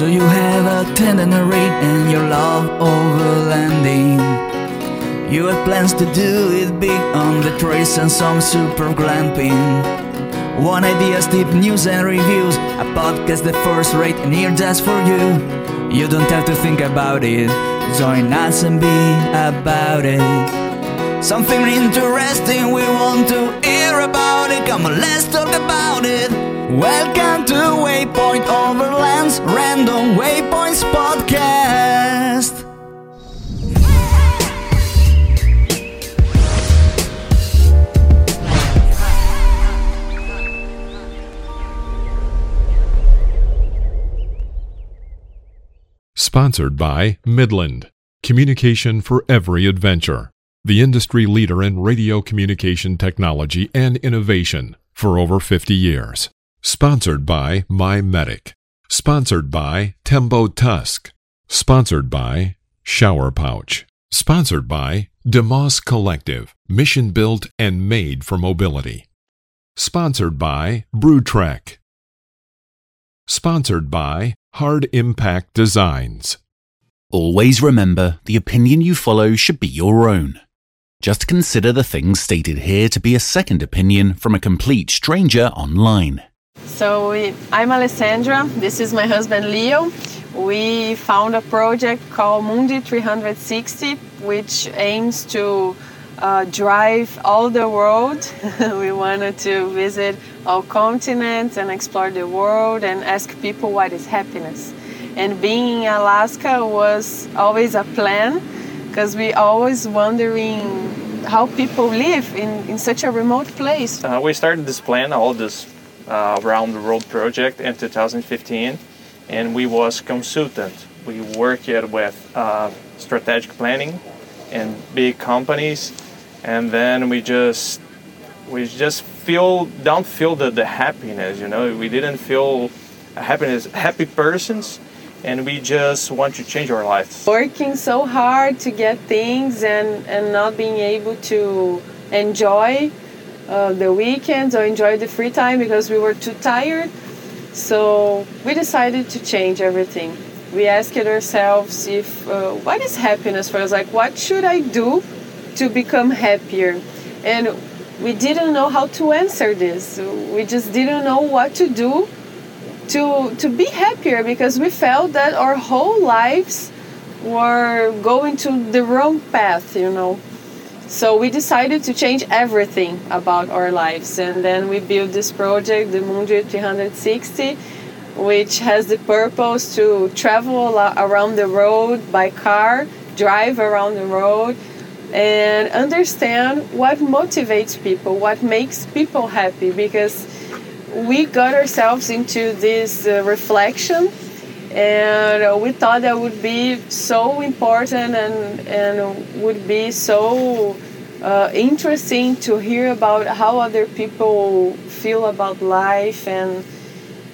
So you have a tendernary and your love overlanding. You have plans to do it big on the trace and some super glamping. One idea, tip news and reviews. A podcast the first rate and here just for you. You don't have to think about it. Join us and be about it. Something interesting we want to hear about it. Come on, let's talk about it. Welcome to Waypoint Overlands Random Waypoints Podcast. Sponsored by Midland. Communication for every adventure. The industry leader in radio communication technology and innovation for over 50 years. Sponsored by MyMedic. Sponsored by Tembo Tusk. Sponsored by Shower Pouch. Sponsored by DMOS Collective, mission built and made for mobility. Sponsored by BrewTrek. Sponsored by Hard Impact Designs. Always remember the opinion you follow should be your own. Just consider the things stated here to be a second opinion from a complete stranger online. So we, I'm Alessandra. This is my husband Leo. We found a project called Mundi 360, which aims to uh, drive all the world. we wanted to visit all continents and explore the world and ask people what is happiness. And being in Alaska was always a plan because we always wondering how people live in, in such a remote place. Uh, we started this plan, all this uh, around the world project in 2015 and we was consultant. We worked with uh, strategic planning and big companies and then we just we just feel don't feel the, the happiness you know we didn't feel happiness happy persons and we just want to change our lives working so hard to get things and and not being able to enjoy uh, the weekends or enjoy the free time because we were too tired so we decided to change everything we asked ourselves if uh, what is happiness for us like what should i do to become happier. And we didn't know how to answer this. We just didn't know what to do to to be happier because we felt that our whole lives were going to the wrong path, you know. So we decided to change everything about our lives and then we built this project, the Mundi 360, which has the purpose to travel around the road by car, drive around the road and understand what motivates people, what makes people happy, because we got ourselves into this uh, reflection and uh, we thought that would be so important and, and would be so uh, interesting to hear about how other people feel about life. And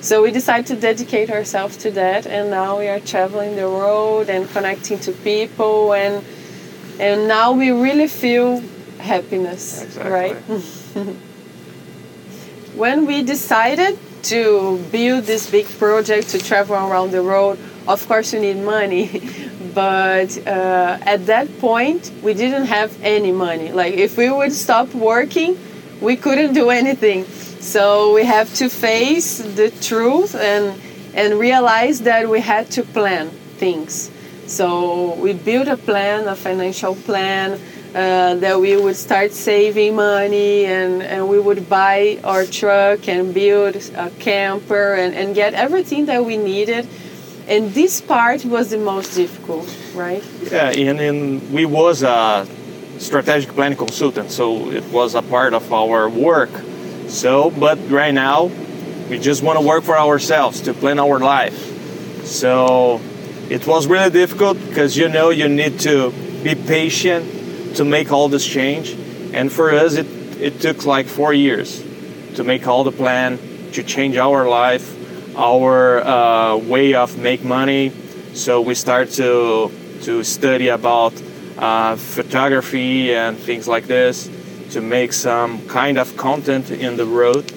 so we decided to dedicate ourselves to that. And now we are traveling the road and connecting to people. And and now we really feel happiness exactly. right? When we decided to build this big project to travel around the world. Of course you need money but uh, at that point we didn't have any money. Like if we would stop working we couldn't do anything. So we have to face the truth and and realize that we had to plan things. So we built a plan, a financial plan, uh, that we would start saving money and, and we would buy our truck and build a camper and, and get everything that we needed. And this part was the most difficult, right? Yeah, and, and we was a strategic planning consultant, so it was a part of our work. So, but right now, we just want to work for ourselves to plan our life. So it was really difficult because you know you need to be patient to make all this change. And for us, it, it took like four years to make all the plan, to change our life, our uh, way of make money. So we start to, to study about uh, photography and things like this to make some kind of content in the road.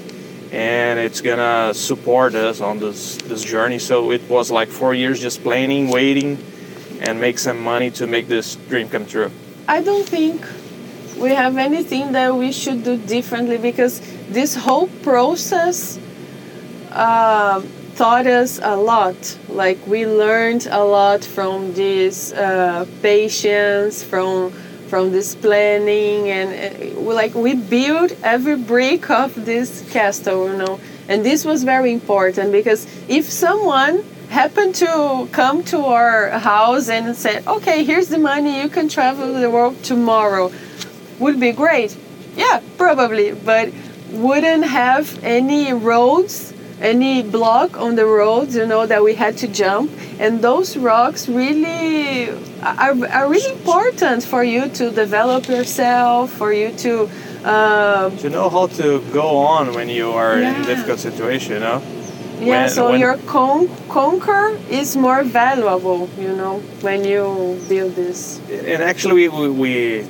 and it's gonna support us on this this journey. So it was like four years just planning, waiting, and make some money to make this dream come true. I don't think we have anything that we should do differently because this whole process uh, taught us a lot. Like we learned a lot from this uh, patience, from from this planning, and uh, like we built every brick of this castle, you know. And this was very important because if someone happened to come to our house and said, "Okay, here's the money. You can travel the world tomorrow," would be great. Yeah, probably, but wouldn't have any roads any block on the roads, you know, that we had to jump. And those rocks really are, are really important for you to develop yourself, for you to. Uh, to know how to go on when you are yeah. in a difficult situation, you know? Yeah, when, so when your con- conquer is more valuable, you know, when you build this. And actually, we, we,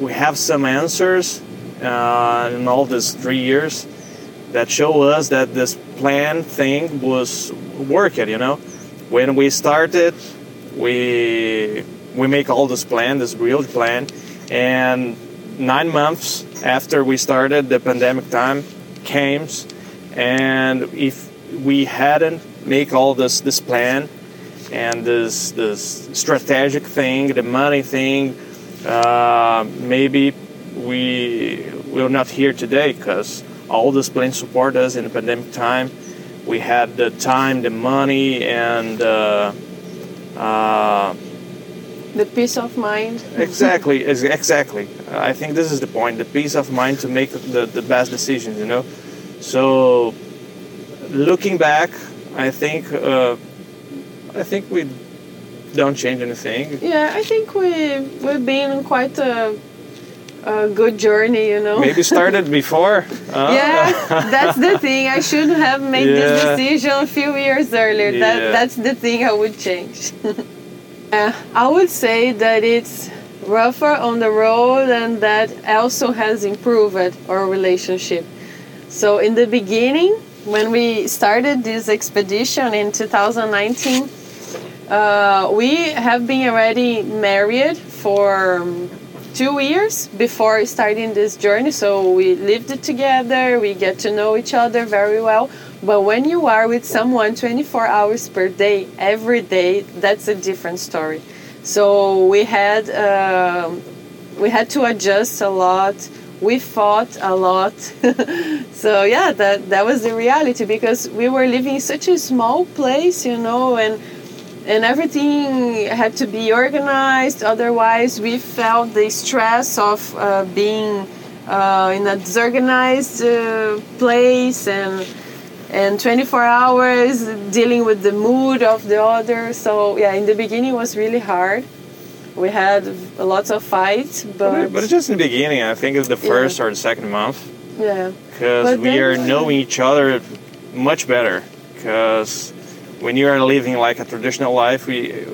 we have some answers uh, in all these three years that show us that this plan thing was working you know when we started we we make all this plan this real plan and nine months after we started the pandemic time came and if we hadn't make all this this plan and this this strategic thing the money thing uh, maybe we we're not here today because all this plan support us in the pandemic time. We had the time, the money, and uh, uh, the peace of mind. exactly, exactly. I think this is the point: the peace of mind to make the, the best decisions. You know, so looking back, I think uh, I think we don't change anything. Yeah, I think we we've been on quite a a good journey, you know. Maybe started before. Uh. yeah, that's the thing. I should have made yeah. this decision a few years earlier. Yeah. That that's the thing I would change. uh, I would say that it's rougher on the road and that also has improved our relationship. So in the beginning, when we started this expedition in 2019, uh, we have been already married for. Um, two years before starting this journey. So we lived together, we get to know each other very well. But when you are with someone 24 hours per day, every day, that's a different story. So we had uh, we had to adjust a lot. We fought a lot. so yeah, that that was the reality because we were living in such a small place, you know, and and everything had to be organized. Otherwise, we felt the stress of uh, being uh, in a disorganized uh, place and and 24 hours dealing with the mood of the other. So yeah, in the beginning was really hard. We had a lots of fights, but but just in the beginning, I think it's the first yeah. or the second month. Yeah, because we are knowing each other much better. Because when you are living like a traditional life, we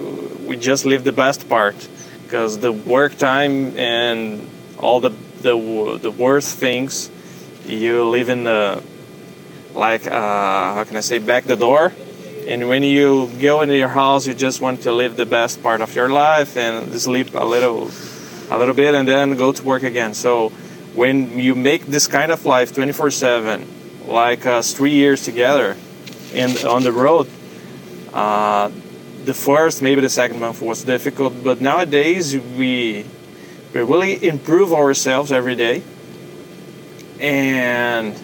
we just live the best part because the work time and all the the the worst things you live in the like uh, how can I say back the door and when you go into your house you just want to live the best part of your life and sleep a little a little bit and then go to work again. So when you make this kind of life 24 7 like us three years together and on the road uh, the first, maybe the second month was difficult, but nowadays we we really improve ourselves every day, and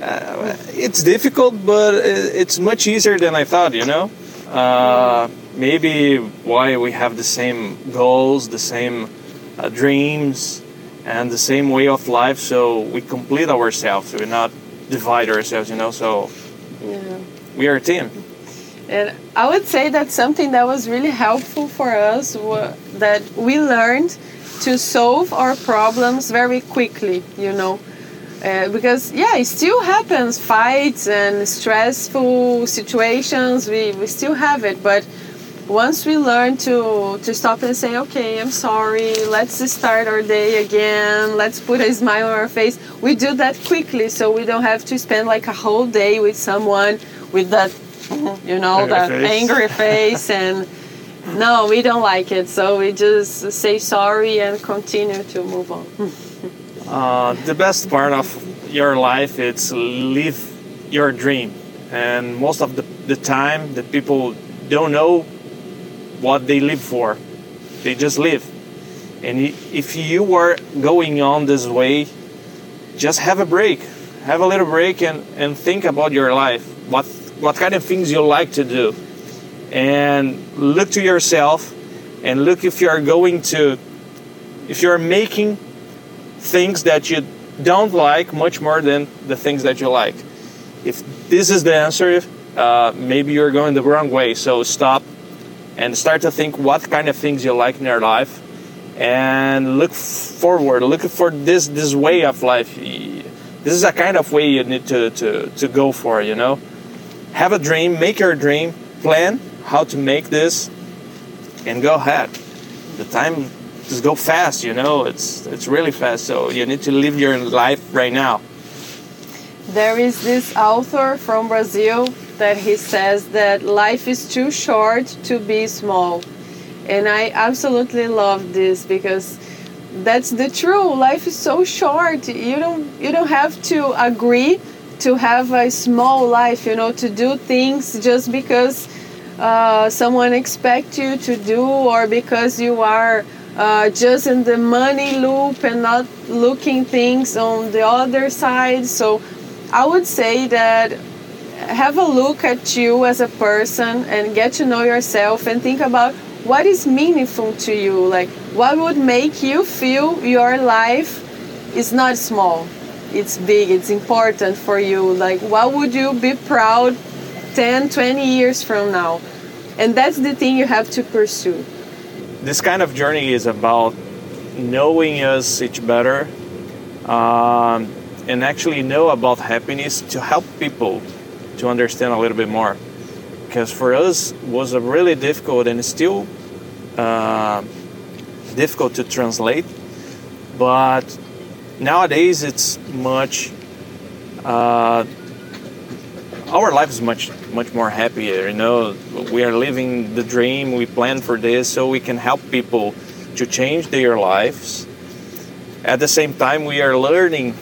uh, it's difficult, but it's much easier than I thought. You know, uh, maybe why we have the same goals, the same uh, dreams, and the same way of life, so we complete ourselves. We not divide ourselves. You know, so yeah. we are a team. And I would say that something that was really helpful for us was that we learned to solve our problems very quickly, you know. Uh, because yeah, it still happens, fights and stressful situations. We, we still have it, but once we learn to to stop and say okay i'm sorry let's start our day again let's put a smile on our face we do that quickly so we don't have to spend like a whole day with someone with that you know Angry that face. angry face and no we don't like it so we just say sorry and continue to move on Uh, the best part of your life is live your dream, and most of the, the time, the people don't know what they live for. They just live, and if you are going on this way, just have a break, have a little break, and, and think about your life. What what kind of things you like to do, and look to yourself, and look if you are going to, if you are making things that you don't like much more than the things that you like. If this is the answer, uh, maybe you're going the wrong way. So stop and start to think what kind of things you like in your life, and look forward. Look for this this way of life. This is a kind of way you need to to, to go for. You know, have a dream, make your dream, plan how to make this, and go ahead. The time just go fast, you know. It's it's really fast. So you need to live your life right now. There is this author from Brazil that he says that life is too short to be small. And I absolutely love this because that's the truth. Life is so short. You don't you don't have to agree to have a small life, you know, to do things just because uh, someone expects you to do or because you are uh, just in the money loop and not looking things on the other side. So I would say that have a look at you as a person and get to know yourself and think about what is meaningful to you. Like what would make you feel your life is not small. It's big, it's important for you. Like what would you be proud 10, 20 years from now? And that's the thing you have to pursue. This kind of journey is about knowing us each better, um, and actually know about happiness to help people to understand a little bit more. Because for us was a really difficult and still uh, difficult to translate, but nowadays it's much. Uh, our life is much much more happier. You know, we are living the dream. We plan for this so we can help people to change their lives. At the same time, we are learning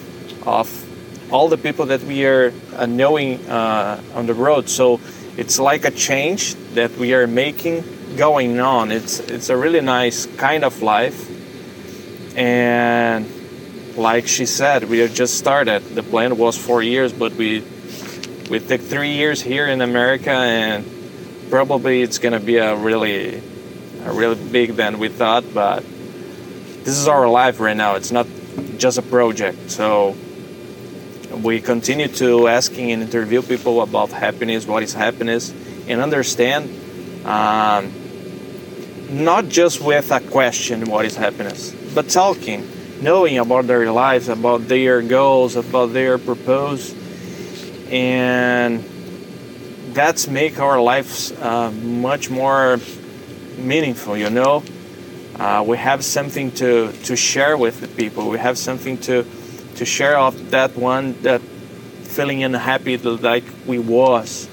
of all the people that we are uh, knowing uh, on the road. So it's like a change that we are making going on. It's it's a really nice kind of life, and like she said, we have just started. The plan was four years, but we we took three years here in America, and probably it's gonna be a really a really big than we thought. But this is our life right now. It's not just a project. So we continue to asking and interview people about happiness, what is happiness, and understand. Um, not just with a question, what is happiness, but talking, knowing about their lives, about their goals, about their purpose, and that's make our lives uh, much more meaningful. You know, uh, we have something to to share with the people. We have something to to share of that one that feeling unhappy like we was.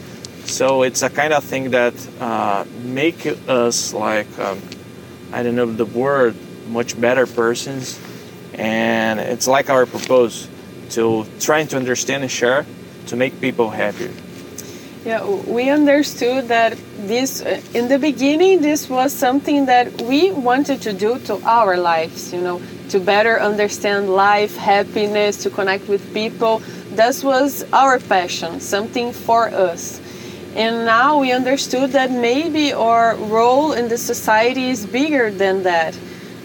So it's a kind of thing that uh, make us like um, I don't know the word much better persons, and it's like our purpose to trying to understand and share to make people happier. Yeah, we understood that this, uh, in the beginning, this was something that we wanted to do to our lives, you know, to better understand life, happiness, to connect with people. That was our passion, something for us. And now we understood that maybe our role in the society is bigger than that.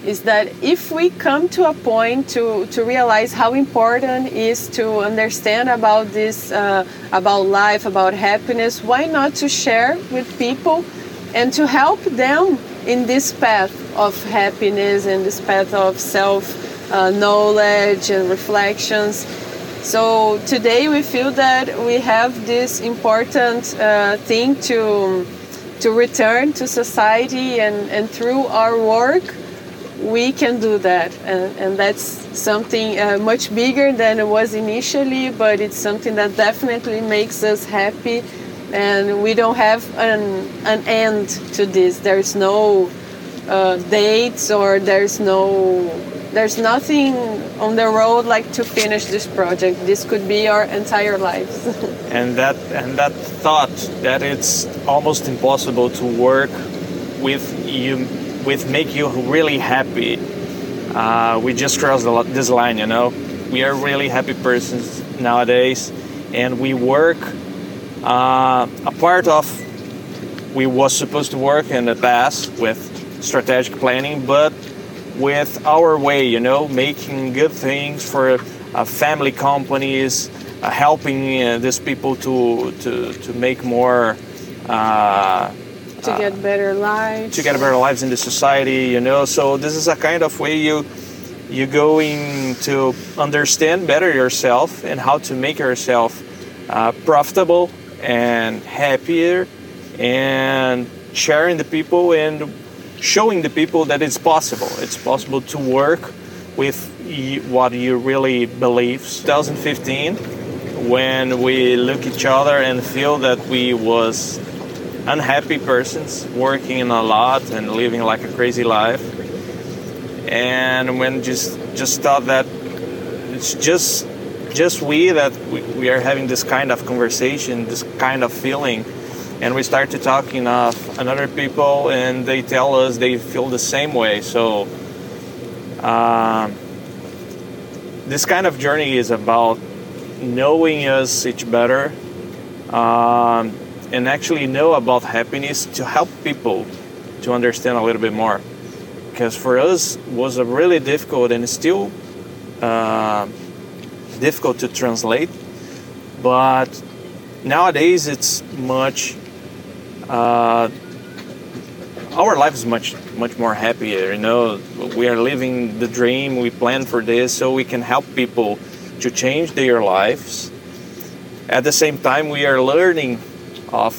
Is that if we come to a point to, to realize how important is to understand about this, uh, about life, about happiness, why not to share with people and to help them in this path of happiness and this path of self uh, knowledge and reflections. So today we feel that we have this important uh, thing to to return to society and, and through our work we can do that. And, and that's something uh, much bigger than it was initially but it's something that definitely makes us happy. And we don't have an, an end to this. There's no uh, dates or there's no there's nothing on the road like to finish this project. This could be our entire lives. And that and that thought that it's almost impossible to work with you with make you really happy uh, we just crossed this line you know we are really happy persons nowadays and we work uh, a part of we was supposed to work in the past with strategic planning, but with our way, you know, making good things for uh, family companies, uh, helping uh, these people to, to, to make more. Uh, to get uh, better lives. To get better lives in the society, you know. So this is a kind of way you you're going to understand better yourself and how to make yourself uh, profitable and happier and sharing the people and showing the people that it's possible. It's possible to work with what you really believe. 2015, when we look each other and feel that we was unhappy persons working a lot and living like a crazy life, and when just just thought that it's just just we that we, we are having this kind of conversation, this kind of feeling. And we start to talking of another people and they tell us they feel the same way. So um, this kind of journey is about knowing us each better. Um, and actually know about happiness to help people to understand a little bit more. Because for us was a really difficult and still uh, difficult to translate but nowadays it's much uh, our life is much much more happier you know? We are living the dream we plan for this so we can help people to change their lives. At the same time we are learning of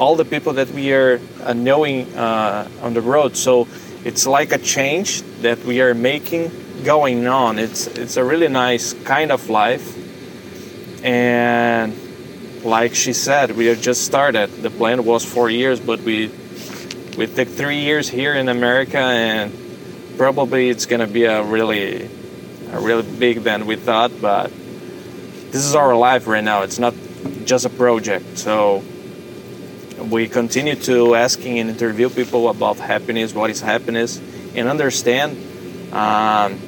all the people that we are uh, knowing uh, on the road so it's like a change that we are making going on it's it's a really nice kind of life and like she said, we have just started. The plan was four years, but we we took three years here in America, and probably it's gonna be a really a really big than we thought. But this is our life right now. It's not just a project. So we continue to asking and interview people about happiness, what is happiness, and understand. Um,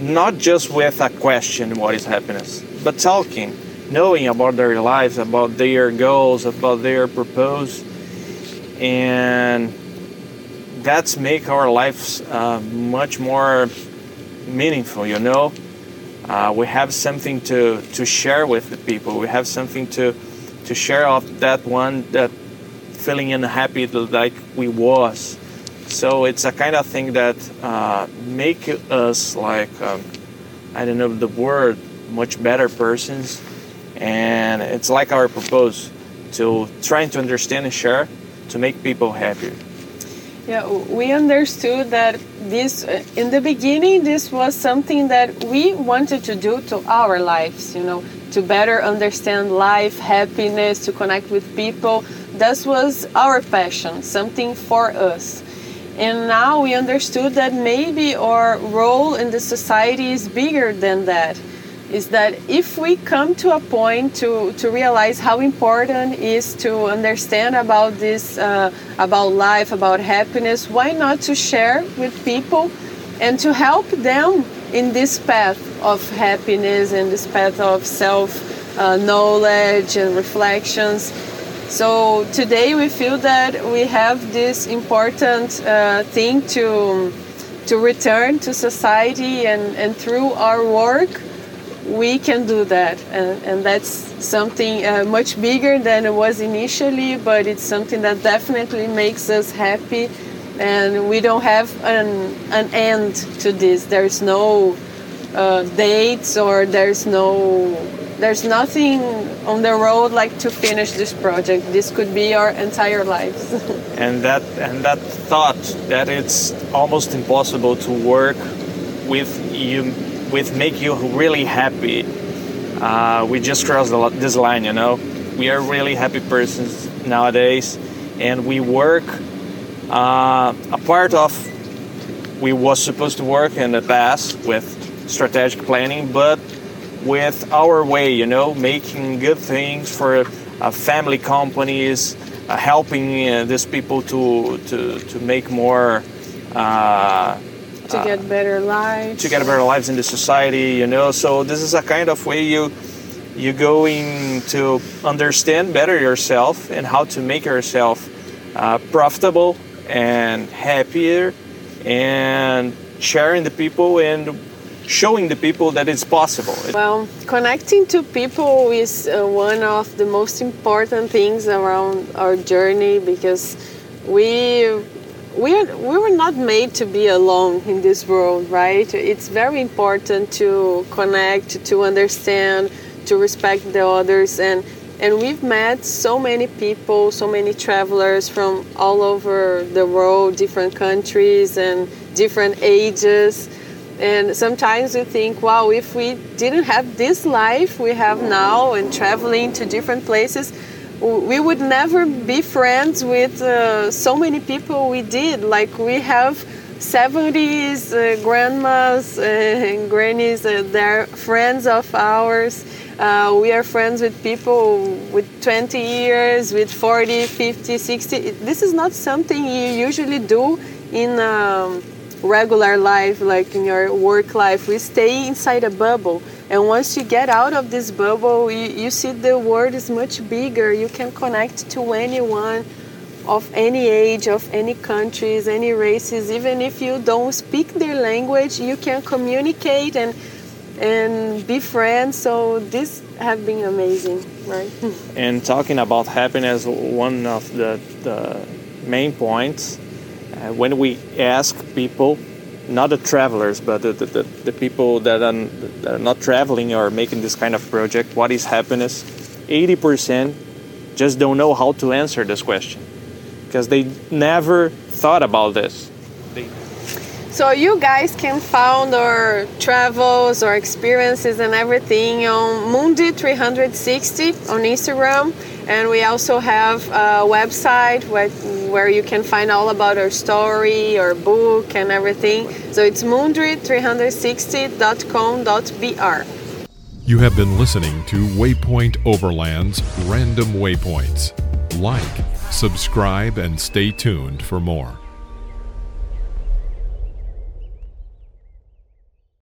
not just with a question, what is happiness, but talking knowing about their lives, about their goals, about their purpose, and that's make our lives uh, much more meaningful. You know, uh, we have something to to share with the people. We have something to to share off that one that feeling unhappy like we was. So it's a kind of thing that uh, make us like um, I don't know the word much better persons. And it's like our purpose to trying to understand and share to make people happier. Yeah we understood that this in the beginning this was something that we wanted to do to our lives you know to better understand life happiness to connect with people. This was our passion something for us. And now we understood that maybe our role in the society is bigger than that. Is that if we come to a point to, to realize how important is to understand about this uh, about life about happiness why not to share with people and to help them in this path of happiness and this path of self uh, knowledge and reflections. So today we feel that we have this important uh, thing to to return to society and, and through our work we can do that. And, and that's something uh, much bigger than it was initially but it's something that definitely makes us happy. And we don't have an, an end to this. There's no uh, dates or there's no there's nothing on the road like to finish this project. This could be our entire lives. and that and that thought that it's almost impossible to work with you with make you really happy. Uh, we just crossed this line, you know. We are really happy persons nowadays, and we work. Uh, a part of we was supposed to work in the past with strategic planning, but with our way, you know, making good things for uh, family companies, uh, helping uh, these people to, to, to make more. Uh, to get better lives. To get better lives in the society, you know. So this is a kind of way you you going to understand better yourself and how to make yourself uh, profitable and happier and sharing the people and showing the people that it's possible. Well, connecting to people is uh, one of the most important things around our journey because we we are, we were not made to be alone in this world, right? It's very important to connect, to understand, to respect the others and and we've met so many people, so many travelers from all over the world, different countries and different ages and sometimes we think, wow, if we didn't have this life we have now and traveling to different places, we would never be friends with uh, so many people we did. Like we have 70s uh, grandmas and grannies, uh, they're friends of ours. Uh, we are friends with people with 20 years, with 40, 50, 60. This is not something you usually do in. Um, regular life, like in your work life, we stay inside a bubble. And once you get out of this bubble, you, you see the world is much bigger. You can connect to anyone of any age, of any countries, any races. Even if you don't speak their language, you can communicate and and be friends. So this have been amazing, right? and talking about happiness, one of the, the main points uh, when we ask people, not the travelers, but the, the, the people that are, that are not traveling or making this kind of project, what is happiness? 80% just don't know how to answer this question because they never thought about this. They... So you guys can find our travels, our experiences, and everything on Mundi 360 on Instagram and we also have a website where, where you can find all about our story, our book, and everything. So it's mundi360.com.br. You have been listening to Waypoint Overland's Random Waypoints. Like, subscribe, and stay tuned for more.